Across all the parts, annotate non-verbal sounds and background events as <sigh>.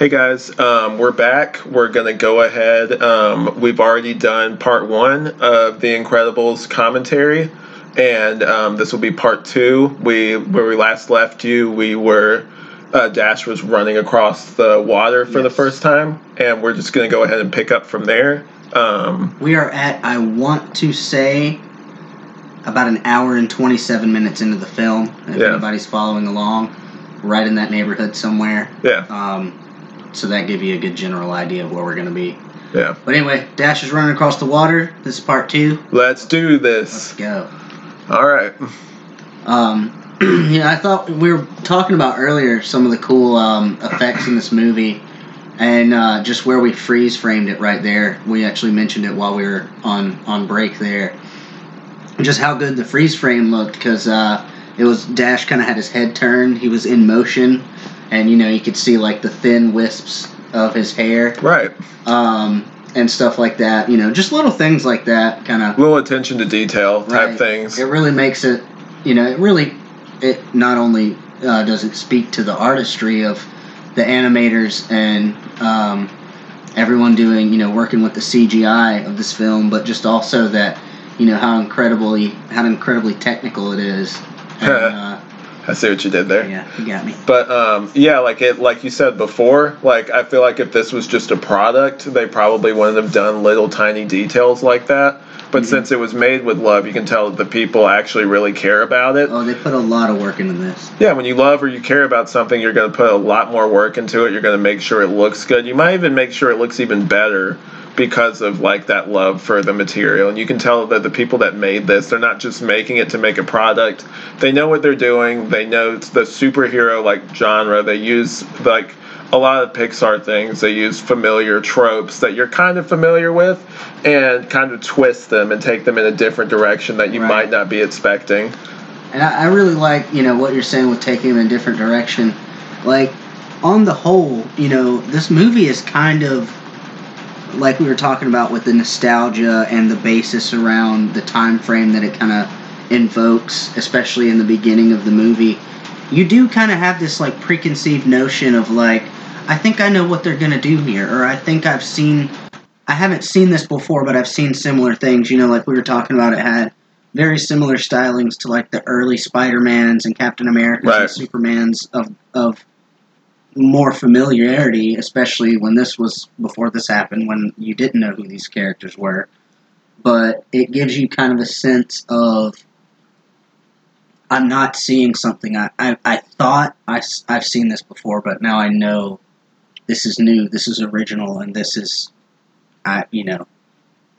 Hey guys, um, we're back. We're gonna go ahead. Um, we've already done part one of the Incredibles commentary, and um, this will be part two. We where we last left you, we were uh, Dash was running across the water for the first time, and we're just gonna go ahead and pick up from there. Um, We are at, I want to say, about an hour and 27 minutes into the film. If Yeah. anybody's following along, right in that neighborhood somewhere. yeah, Um, so that give you a good general idea of where we're going to be. yeah. But anyway, Dash is running across the water. This is part two. Let's do this. Let's go. All right. Um, <clears throat> yeah, I thought we were talking about earlier some of the cool um, effects in this movie, and uh, just where we freeze framed it right there. We actually mentioned it while we were on on break there. Just how good the freeze frame looked because uh, it was Dash kind of had his head turned. He was in motion, and you know you could see like the thin wisps of his hair Right. um, and stuff like that. You know, just little things like that kind of Little attention to detail type Right. things. it really makes it you know it really it not only uh, does it speak to the artistry of the animators and um, everyone doing you know working with the cgi of this film but just also that you know how incredibly how incredibly technical it is <laughs> and, uh, I see what you did there. yeah you got me But um, yeah, like it, like you said before, like I feel like if this was just a product, they probably wouldn't have done little tiny details like that. But Mhm. since it was made with love, you can tell that the people actually really care about it. oh they put a lot of work into this Yeah, when you love or you care about something, you're going to put a lot more work into it. You're going to make sure it looks good. You might even make sure it looks even better because of like that love for the material. And you can tell that the people that made this, they're not just making it to make a product. They know what they're doing. They know it's the superhero like genre. They use like a lot of Pixar things. They use familiar tropes that you're kind of familiar with and kind of twist them and take them in a different direction that you Right. might not be expecting. And I, I really like, you know, what you're saying with taking them in a different direction. Like, on the whole, you know, this movie is kind of like we were talking about with the nostalgia and the basis around the time frame that it kind of invokes, especially in the beginning of the movie. You do kind of have this like preconceived notion of like, I think I know what they're gonna do here, or I think I've seen. I haven't seen this before, but I've seen similar things. You know, like we were talking about, it had very similar stylings to like the early Spider-Mans and Captain Americas Right. and Supermans of of more familiarity, especially when this was before this happened, when you didn't know who these characters were. But it gives you kind of a sense of I'm not seeing something I, I, I thought I, I've seen this before, but now I know this is new, this is original, and this is, I you know,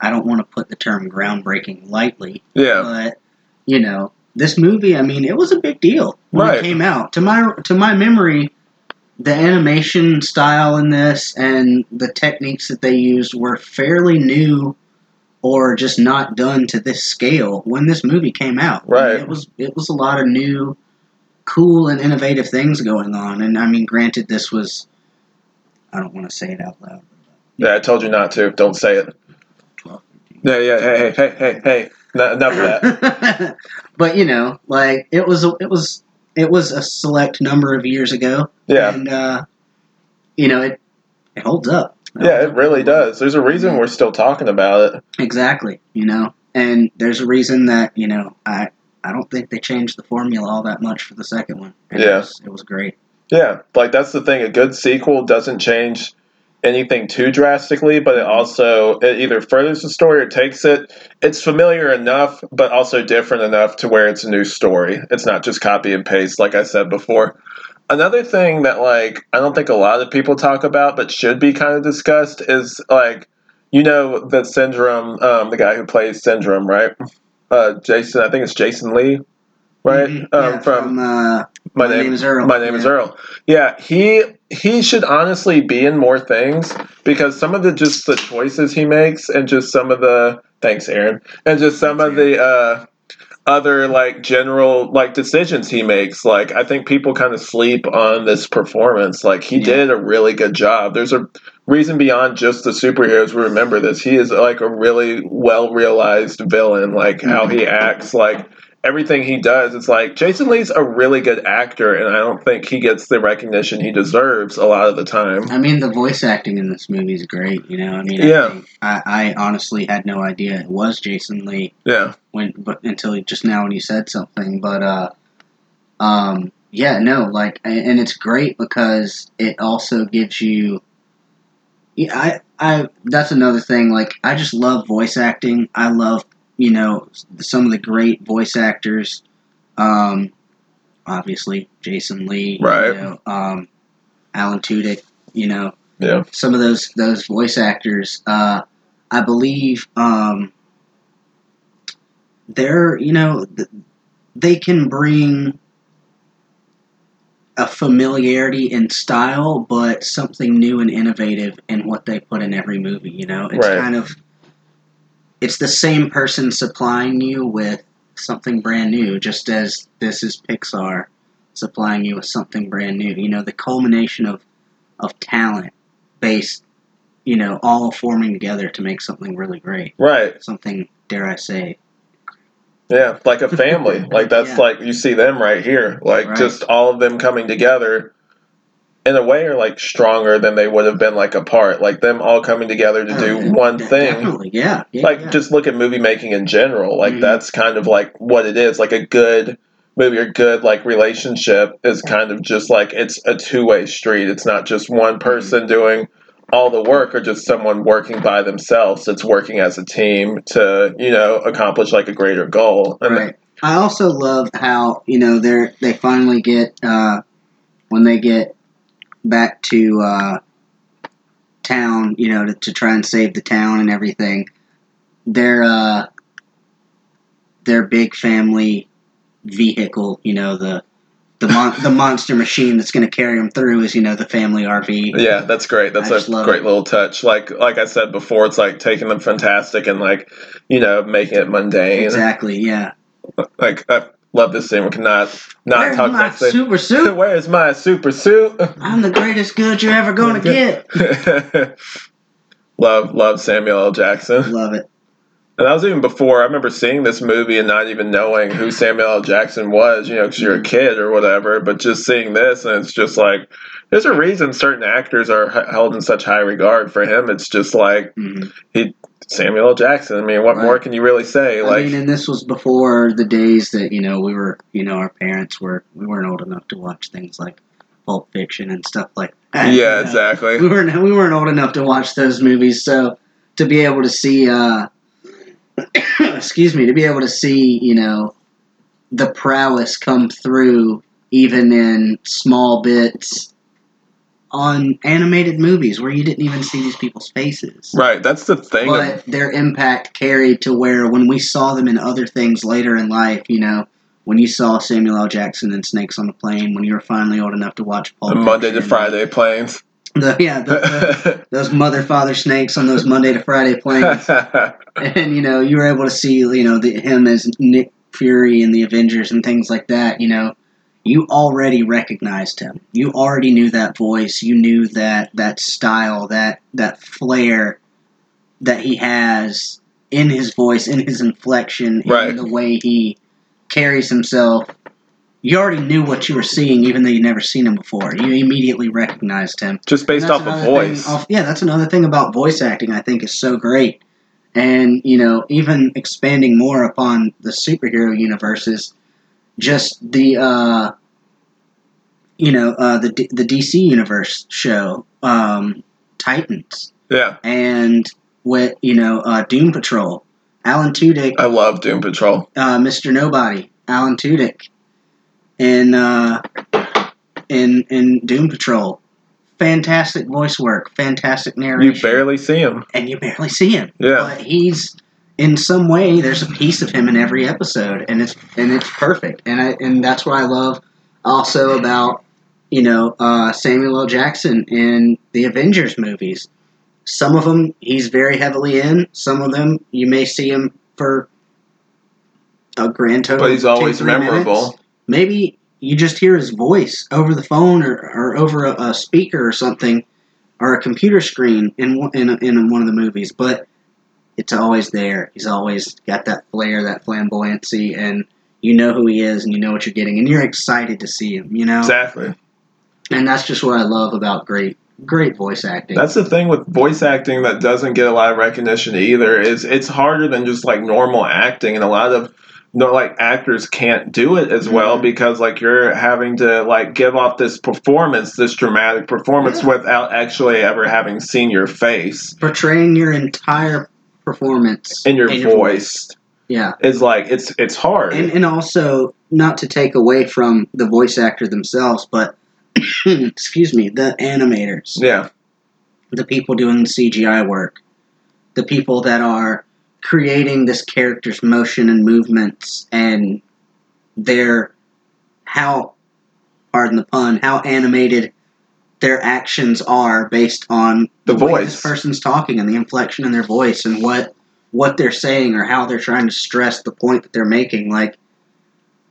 I don't want to put the term groundbreaking lightly, Yeah. but you know this movie i mean it was a big deal when Right. it came out to my to my memory the animation style in this and the techniques that they used were fairly new or just not done to this scale when this movie came out I mean, Right. it was it was a lot of new cool and innovative things going on and i mean granted this was i don't want to say it out loud Yeah, I told you not to. Don't say it. 12, 13. Yeah, yeah. Hey, hey, hey, hey, hey. No, enough of that. <laughs> but you know, like it was it was it was a select number of years ago. Yeah. And uh, you know, it it holds up. Yeah, it really does. There's a reason we're still talking about it. Exactly. You know, and there's a reason that you know I I don't think they changed the formula all that much for the second one. And Yeah. It was, it was great. Yeah, like that's the thing. A good sequel doesn't change anything too drastically, but it also it either furthers the story or takes it. It's familiar enough, but also different enough to where it's a new story. It's not just copy and paste, like I said before. Another thing that like I don't think a lot of people talk about, but should be kind of discussed, is like you know the syndrome, um, the guy who plays syndrome, right? Uh, Jason, I think it's Jason Lee, right? Mhm. Um, Yeah, from uh, my, My name, Name is Earl. My name is Yeah. Earl. Yeah, he he should honestly be in more things because some of the just the choices he makes and just some of the thanks Aaron and just some of the uh other like general like decisions he makes like i think people kind of sleep on this performance like he Yeah. did a really good job there's a reason beyond just the superheroes we remember this he is like a really well realized villain like how he acts like everything he does, it's like Jason Lee's a really good actor, and I don't think he gets the recognition he deserves a lot of the time. I mean, the voice acting in this movie is great. You know, I mean, Yeah. I, I, I honestly had no idea it was Jason Lee Yeah, when, but until just now when you said something. But uh, um, yeah, no, like, and, and it's great because it also gives you. Yeah, I, I. That's another thing. Like, I just love voice acting. I love, you know, some of the great voice actors. Um, obviously, Jason Lee. Right. You know, um, Alan Tudyk. You know, yeah, some of those those voice actors. Uh, I believe um, they're you know they can bring a familiarity in style, but something new and innovative in what they put in every movie. You know, it's Right. kind of it's the same person supplying you with something brand new, just as this is Pixar supplying you with something brand new. You know, the culmination of of talent based, you know, all forming together to make something really great. right. Something, dare I say, Yeah, like a family. <laughs> like that's Yeah. like you see them right here. Like Right. just all of them coming together in a way are like stronger than they would have been like apart. Like them all coming together to do Oh, one thing. Yeah. yeah like yeah. just look at movie making in general like Mhm. that's kind of like what it is like a good movie or good like relationship is kind of just like it's a two-way street it's not just one person doing all the work or just someone working by themselves it's working as a team to you know accomplish like a greater goal and right. I also love how you know they're they finally get uh, when they get back to uh, town, you know, to, to try and save the town and everything. Their uh, their big family vehicle, you know, the the mon- the <laughs> monster machine that's going to carry them through is you know the family RV. yeah that's great that's a great it. little touch like like i said before it's like taking them fantastic and like you know making it mundane Exactly. Yeah. like i love this scene we cannot not Where's talk my about this super suit? <laughs> Where's my super suit? I'm the greatest good you're ever going <laughs> to get. <laughs> love, love Samuel L. Jackson. Love it. And that was even before I remember seeing this movie and not even knowing who Samuel L. Jackson was, you know, because you're a kid or whatever. But just seeing this, and it's just like, there's a reason certain actors are h- held in such high regard. For him, it's just like Mhm. Samuel L. Jackson. I mean, what Right. more can you really say? I Like, mean, and this was before the days that you know we were, you know, our parents were we weren't old enough to watch things like Pulp Fiction and stuff like that. you yeah, know. exactly. We weren't we weren't old enough to watch those movies, so to be able to see, uh, <coughs> excuse me, to be able to see, you know, the prowess come through even in small bits on animated movies where you didn't even see these people's faces. Right, that's the thing. But their impact carried to where when we saw them in other things later in life, you know, when you saw Samuel L. Jackson in Snakes on the Plane, when you were finally old enough to watch Pulp the Monday to Friday planes. the, yeah, the, the, <laughs> those mother father snakes on those Monday to Friday planes, <laughs> and you know, you were able to see, you know, the, him as Nick Fury in the Avengers and things like that. You know, you already recognized him. You already knew that voice. You knew that that style, that that flair that he has in his voice, in his inflection, Right. in the way he carries himself. You already knew what you were seeing, even though you'd never seen him before. You immediately recognized him. just based off of voice. thing- off- yeah, that's another thing about voice acting I think is so great. And, you know, even expanding more upon the superhero universes, just the, uh, you know, uh, the, D- the DC Universe show, um, Titans, yeah, and with, you know, uh, Doom Patrol, Alan Tudyk, I love Doom Patrol. uh, Mr. Nobody, Alan Tudyk, in uh, in in Doom Patrol. Fantastic voice work, fantastic narration, You barely see him. and you barely see him. Yeah. but he's in some way. There's a piece of him in every episode, and it's and it's perfect. And I and that's what I love also about you know uh, Samuel L. Jackson in the Avengers movies. Some of them he's very heavily in. Some of them you may see him for a grand total. But he's always memorable. minutes. Maybe you just hear his voice over the phone or, or over a, a speaker or something, or a computer screen in in, in one of the movies. But it's always there. He's always got that flair, that flamboyancy, and you know who he is and you know what you're getting and you're excited to see him. You know, Exactly. And that's just what I love about great great voice acting. That's the thing with voice acting that doesn't get a lot of recognition either. Is it's harder than just like normal acting, and a lot of no like actors can't do it as well Mhm. because like you're having to like give off this performance, this dramatic performance Yeah. without actually ever having seen your face portraying your entire performance and your in voice. Yeah, Is like it's it's hard. and and also not to take away from the voice actor themselves, but <coughs> excuse me, the animators, yeah, the people doing the CGI work, the people that are creating this character's motion and movements and their how pardon the pun, how animated their actions are based on The way voice. this person's talking and the inflection in their voice and what what they're saying or how they're trying to stress the point that they're making. Like,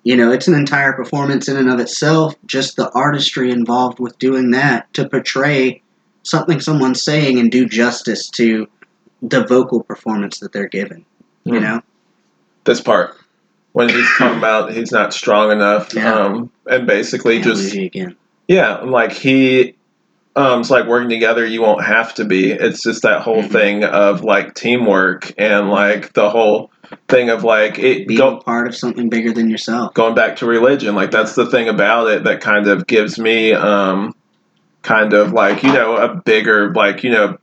you know, it's an entire performance in and of itself. Just the artistry involved with doing that to portray something someone's saying and do justice to the vocal performance that they're giving. You Hmm. know, this part when he's talking about he's not strong enough, Yeah. um, and basically Can't just again. Yeah, like he um it's like working together you won't have to be. It's just that whole Mhm. thing of like teamwork and like the whole thing of like it Being go, part of something bigger than yourself. going back to religion. Like that's the thing about it that kind of gives me um kind of like, you know, a bigger like, you know,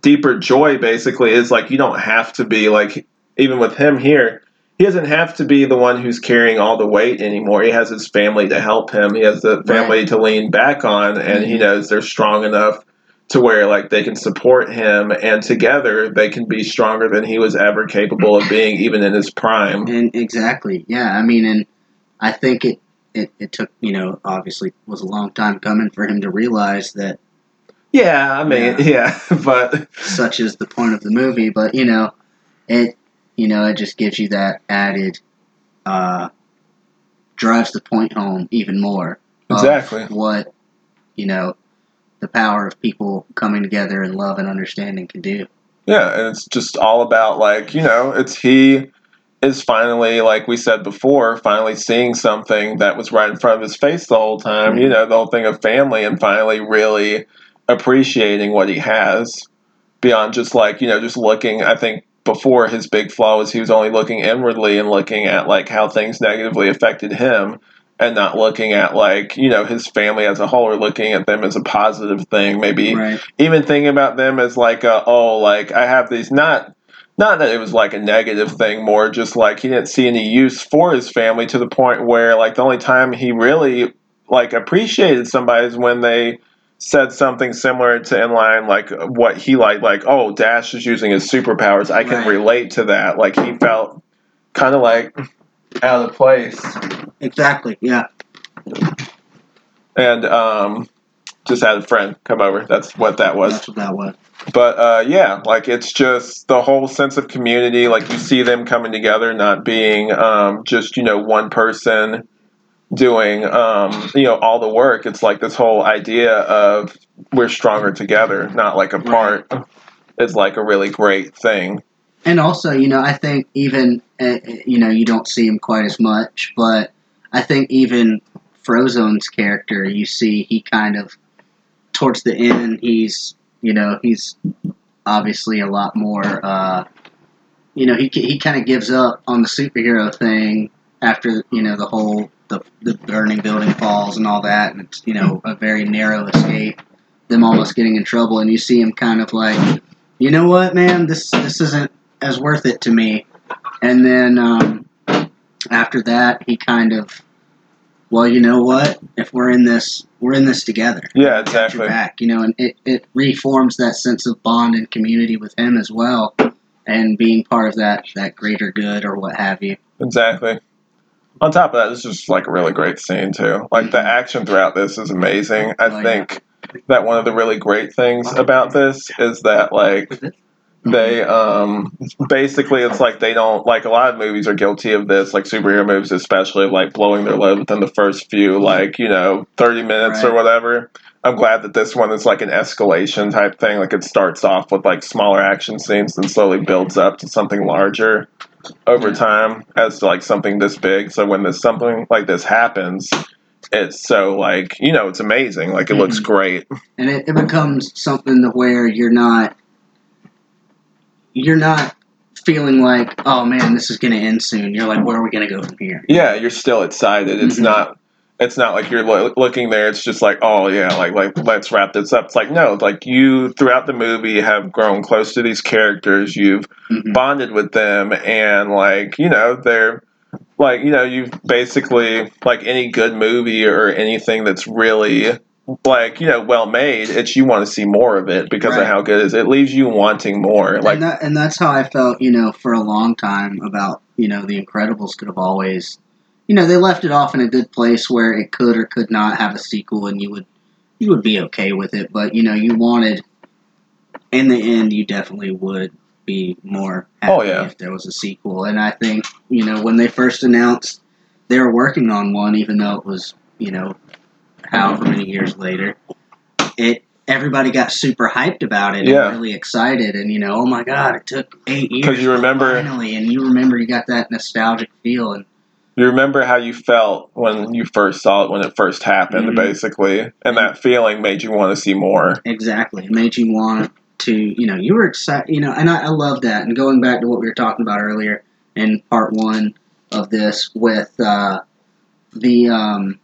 deeper joy basically is like you don't have to be like even with him here he doesn't have to be the one who's carrying all the weight anymore. He has his family to help him. He has the family to lean back on, and he Mhm. knows they're strong enough to where like they can support him, and together they can be stronger than he was ever capable of being, even in his prime. And exactly, yeah. I mean, and I think it, it, it took, you know, obviously was a long time coming for him to realize that Yeah, I mean, yeah, <laughs> but such is the point of the movie. But you know, it, you know, it just gives you that added, uh, drives the point home even more. Exactly. what, you know, the power of people coming together in love and understanding can do. Yeah, and it's just all about like, you know, it's he is finally, like we said before, finally seeing something that was right in front of his face the whole time, you mm-hmm. know, the whole thing of family and finally really appreciating what he has beyond just like, you know, just looking I think before his big flaw was he was only looking inwardly and looking at like how things negatively affected him and not looking at like, you know, his family as a whole or looking at them as a positive thing, maybe Right. even thinking about them as like a, oh like I have these not not that it was like a negative thing more just like he didn't see any use for his family to the point where like the only time he really like appreciated somebody is when they said something similar to inline like what he liked like oh Dash is using his superpowers I can Right. relate to that like he felt kind of like out of place Exactly. Yeah. and um just had a friend come over that's what that was That's what that was. but uh, yeah, like it's just the whole sense of community. Like you see them coming together, not being um, just you know one person doing um, you know all the work. It's like this whole idea of we're stronger together, not like apart. Is like a really great thing. And also, you know, I think even uh, you know you don't see him quite as much, but I think even Frozone's character, you see he kind of towards the end, he's you know he's obviously a lot more. Uh, you know, he he kind of gives up on the superhero thing after you know the whole the the burning building falls and all that, and it's you know a very narrow escape. Them almost getting in trouble, and you see him kind of like, you know what, man, this this isn't as worth it to me. And then um, after that, he kind of, well, you know what? If we're in this, we're in this together. Yeah, exactly. back, you know, and it, it reforms that sense of bond and community with him as well, and being part of that that greater good or what have you. Exactly. On top of that, this is just like a really great scene too. Like the action throughout this is amazing. I Oh, think that one of the really great things about this is that like they um basically it's like they don't like a lot of movies are guilty of this like superhero movies especially of, like blowing their load within the first few like you know 30 minutes or whatever i'm glad that this one is like an escalation type thing like it starts off with like smaller action scenes and slowly builds up to something larger over Yeah. time as to like something this big. So when this something like this happens, it's so like you know it's amazing. Like it looks Mhm. great. and it, it becomes something to where you're not you're not feeling like oh man this is going to end soon you're like where are we going to go from here Yeah, you're still excited. It's Mhm. not. It's not like you're lo- looking there. It's just like, oh yeah, like like let's wrap this up. It's like no, like you throughout the movie have grown close to these characters. You've Mhm. bonded with them, and like you know they're like you know you've basically like any good movie or anything that's really like you know well made. It's you want to see more of it because Right. of how good it is. It leaves you wanting more. Like and, that, and that's how I felt, you know, for a long time about, you know, The Incredibles could have always, you know, they left it off in a good place where it could or could not have a sequel, and you would, you would be okay with it. But you know, you wanted, in the end, you definitely would be more oh, happy Oh, yeah. if there was a sequel. And I think, you know, when they first announced they were working on one, even though it was, you know, however many years later, it everybody got super hyped about it Yeah. and really excited and you know oh my god it took eight years because you remember- finally and you remember you got that nostalgic feel and you remember how you felt when you first saw it when it first happened, Mhm. basically, and that feeling made you want to see more. exactly it made you want to you know you were excited you know and I, I love that and going back to what we were talking about earlier in part one of this with uh, the um,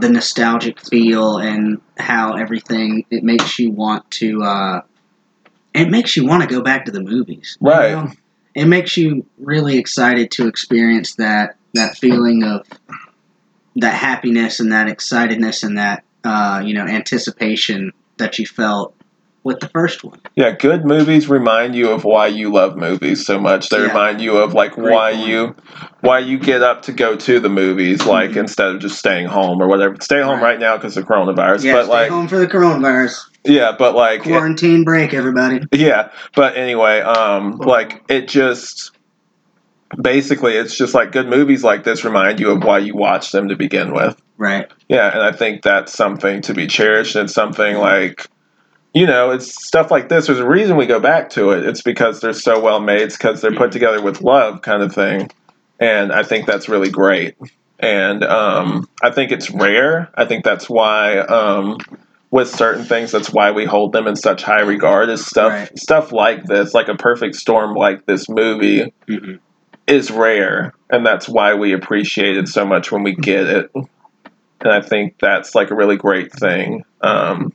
the nostalgic feel and how everything it makes you want to uh, it makes you want to go back to the movies you Right. know? it makes you really excited to experience that that feeling of that happiness and that excitedness and that uh, you know anticipation that you felt with the first one. Yeah, good movies remind you of why you love movies so much. They Yeah. remind you of like Great why point. you why you get up to go to the movies, like Mhm. instead of just staying home or whatever. Stay home Right. right now because of coronavirus, yeah, but stay like home for the coronavirus yeah, but like quarantine break, everybody. yeah, but anyway, um, like it just basically it's just like good movies like this remind you of why you watch them to begin with. Right. Yeah, and I think that's something to be cherished. It's something like, you know, it's stuff like this. There's a reason we go back to it. It's because they're so well made. It's because they're put together with love, kind of thing. And I think that's really great. And um, I think it's rare. I think that's why, um, with certain things, that's why we hold them in such high regard. Is stuff Right. stuff like this, like a perfect storm, like this movie, hmm is rare, and that's why we appreciate it so much when we get it. And I think that's like a really great thing. Um,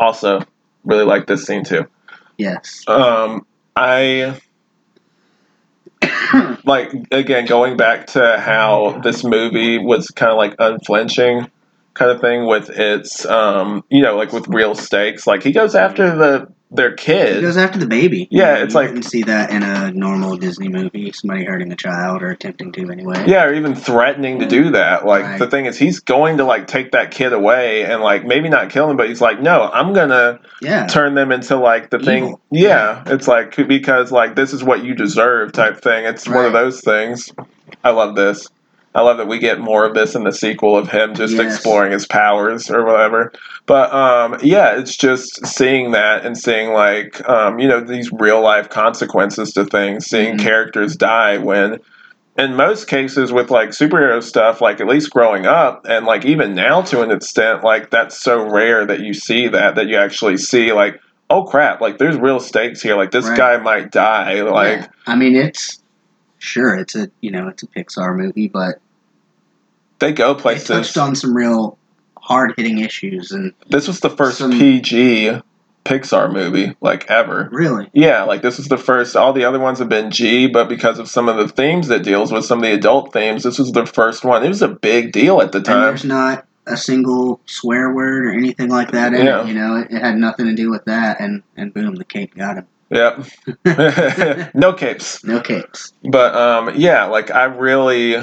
also, really like this scene too. Yes. Um, I <coughs> like again going back to how this movie was kind of like unflinching kind of thing with its um you know like with real stakes like he goes after the their kid. It goes after the baby. Yeah, You it's like- wouldn't see that in a normal Disney movie. Somebody hurting a child or attempting to anyway. yeah or even threatening to do that like Right. the thing is he's going to like take that kid away and like maybe not kill him but he's like no i'm gonna Yeah. turn them into like the thing Evil. yeah it's like because like this is what you deserve type thing it's one of those things i love this i love that we get more of this in the sequel of him just Yes. exploring his powers or whatever but um yeah it's just seeing that and seeing like um you know these real life consequences to things seeing Mhm. characters die when in most cases with like superhero stuff like at least growing up and like even now to an extent like that's so rare that you see that that you actually see like oh crap like there's real stakes here like this Right. guy might die like Yeah. I mean, it's sure it's a you know it's a Pixar movie, but they go they places touched on some real hard hitting issues and this was the first some- pg pixar movie like ever really yeah like this is the first all the other ones have been g but because of some of the themes that deals with some of the adult themes this was the first one it was a big deal at the and time there's not a single swear word or anything like that in Yeah. it. You know, it, it had nothing to do with that, and and boom, the cape got him. Yep. <laughs> <laughs> no capes. No capes. But um yeah, like I really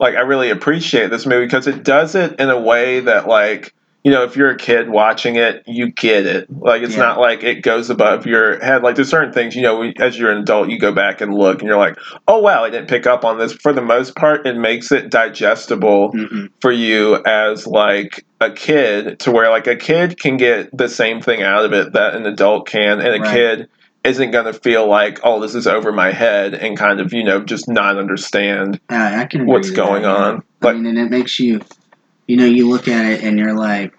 like I really appreciate this movie because it does it in a way that like you know, if you're a kid watching it, you get it. Like it's Yeah. not like it goes above your head. Like there's certain things, you know, we- as you're an adult, you go back and look, and you're like, "Oh wow, I didn't pick up on this." For the most part, it makes it digestible hmm for you as like a kid to where like a kid can get the same thing out of it that an adult can and a Right. kid isn't going to feel like, oh, this is over my head and kind of, you know, just not understand can what's going that, yeah. on. I mean, and it makes you, you know, you look at it and you're like,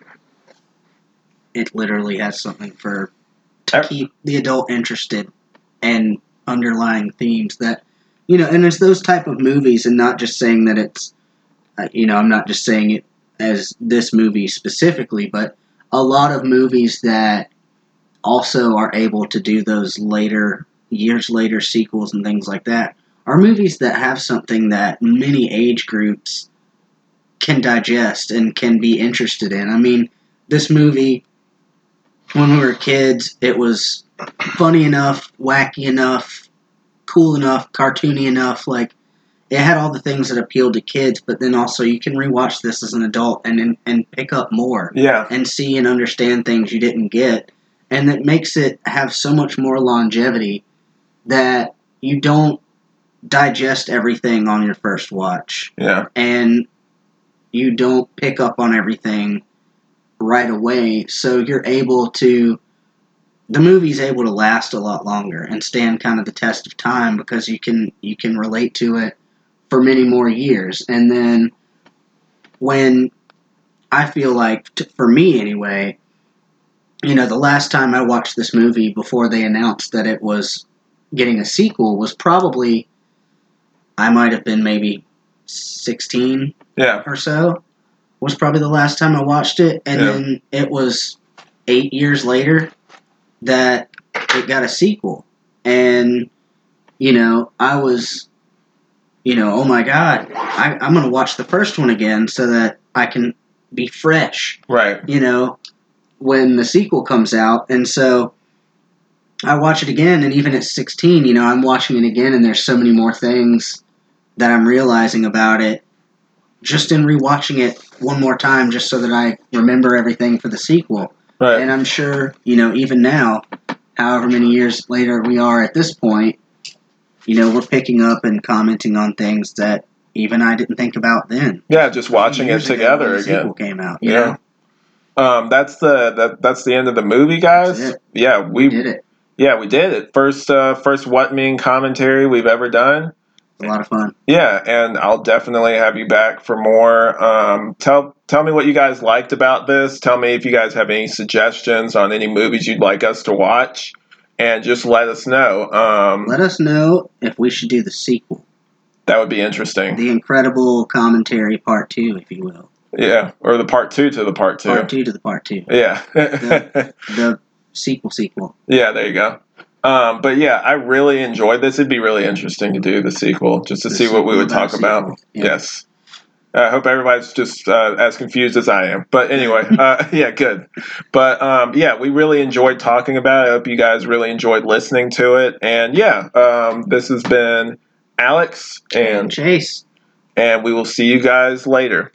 it literally has something for to I- keep the adult interested and underlying themes that, you know, and it's those type of movies, and not just saying that it's, uh, you know, I'm not just saying it as this movie specifically, but a lot of movies that also are able to do those later years later sequels and things like that are movies that have something that many age groups can digest and can be interested in. I mean, this movie, when we were kids, it was funny enough, wacky enough, cool enough, cartoony enough. Like, it had all the things that appealed to kids, but then also you can rewatch this as an adult and and, and pick up more yeah, and see and understand things you didn't get. And that makes it have so much more longevity that you don't digest everything on your first watch yeah, and you don't pick up on everything right away. So you're able to, the movie's able to last a lot longer and stand kind of the test of time because you can you can relate to it for many more years. And then when I feel like, for me anyway, you know, the last time I watched this movie before they announced that it was getting a sequel was probably, I might have been maybe 16 yeah, or so, was probably the last time I watched it. And Yeah. then it was eight years later that it got a sequel. And, you know, I was, you know, oh my God, I, I'm going to watch the first one again so that I can be fresh right, you know, when the sequel comes out. And so I watch it again, and even at 16, you know, I'm watching it again, and there's so many more things that I'm realizing about it just in rewatching it one more time, just so that I remember everything for the sequel. right. And I'm sure, you know, even now, however many years later we are at this point, you know, we're picking up and commenting on things that even I didn't think about then. Yeah, just watching it together when the again. sequel came out. Yeah. know? Um, that's the that, that's the end of the movie, guys. Yeah, we we did it. yeah we did it. First uh, first Wut Mean commentary we've ever done. A lot of fun. Yeah, and I'll definitely have you back for more. Um, tell tell me what you guys liked about this. Tell me if you guys have any suggestions on any movies you'd like us to watch, and just let us know. Um, Let us know if we should do the sequel, that would be interesting. the incredible commentary part two, if you will, Yeah, or the part two to the part two. part two to the part two, Yeah. the sequel sequel. Yeah, there you go. Um, but yeah, I really enjoyed this. It'd be really interesting to do the sequel just to The see what we would talk about. yeah. Yes. I hope everybody's just uh, as confused as I am. But anyway, <laughs> uh, yeah, good. But um, yeah, we really enjoyed talking about it. I hope you guys really enjoyed listening to it. And yeah, um, this has been Alex, and Chase. and we will see you guys later.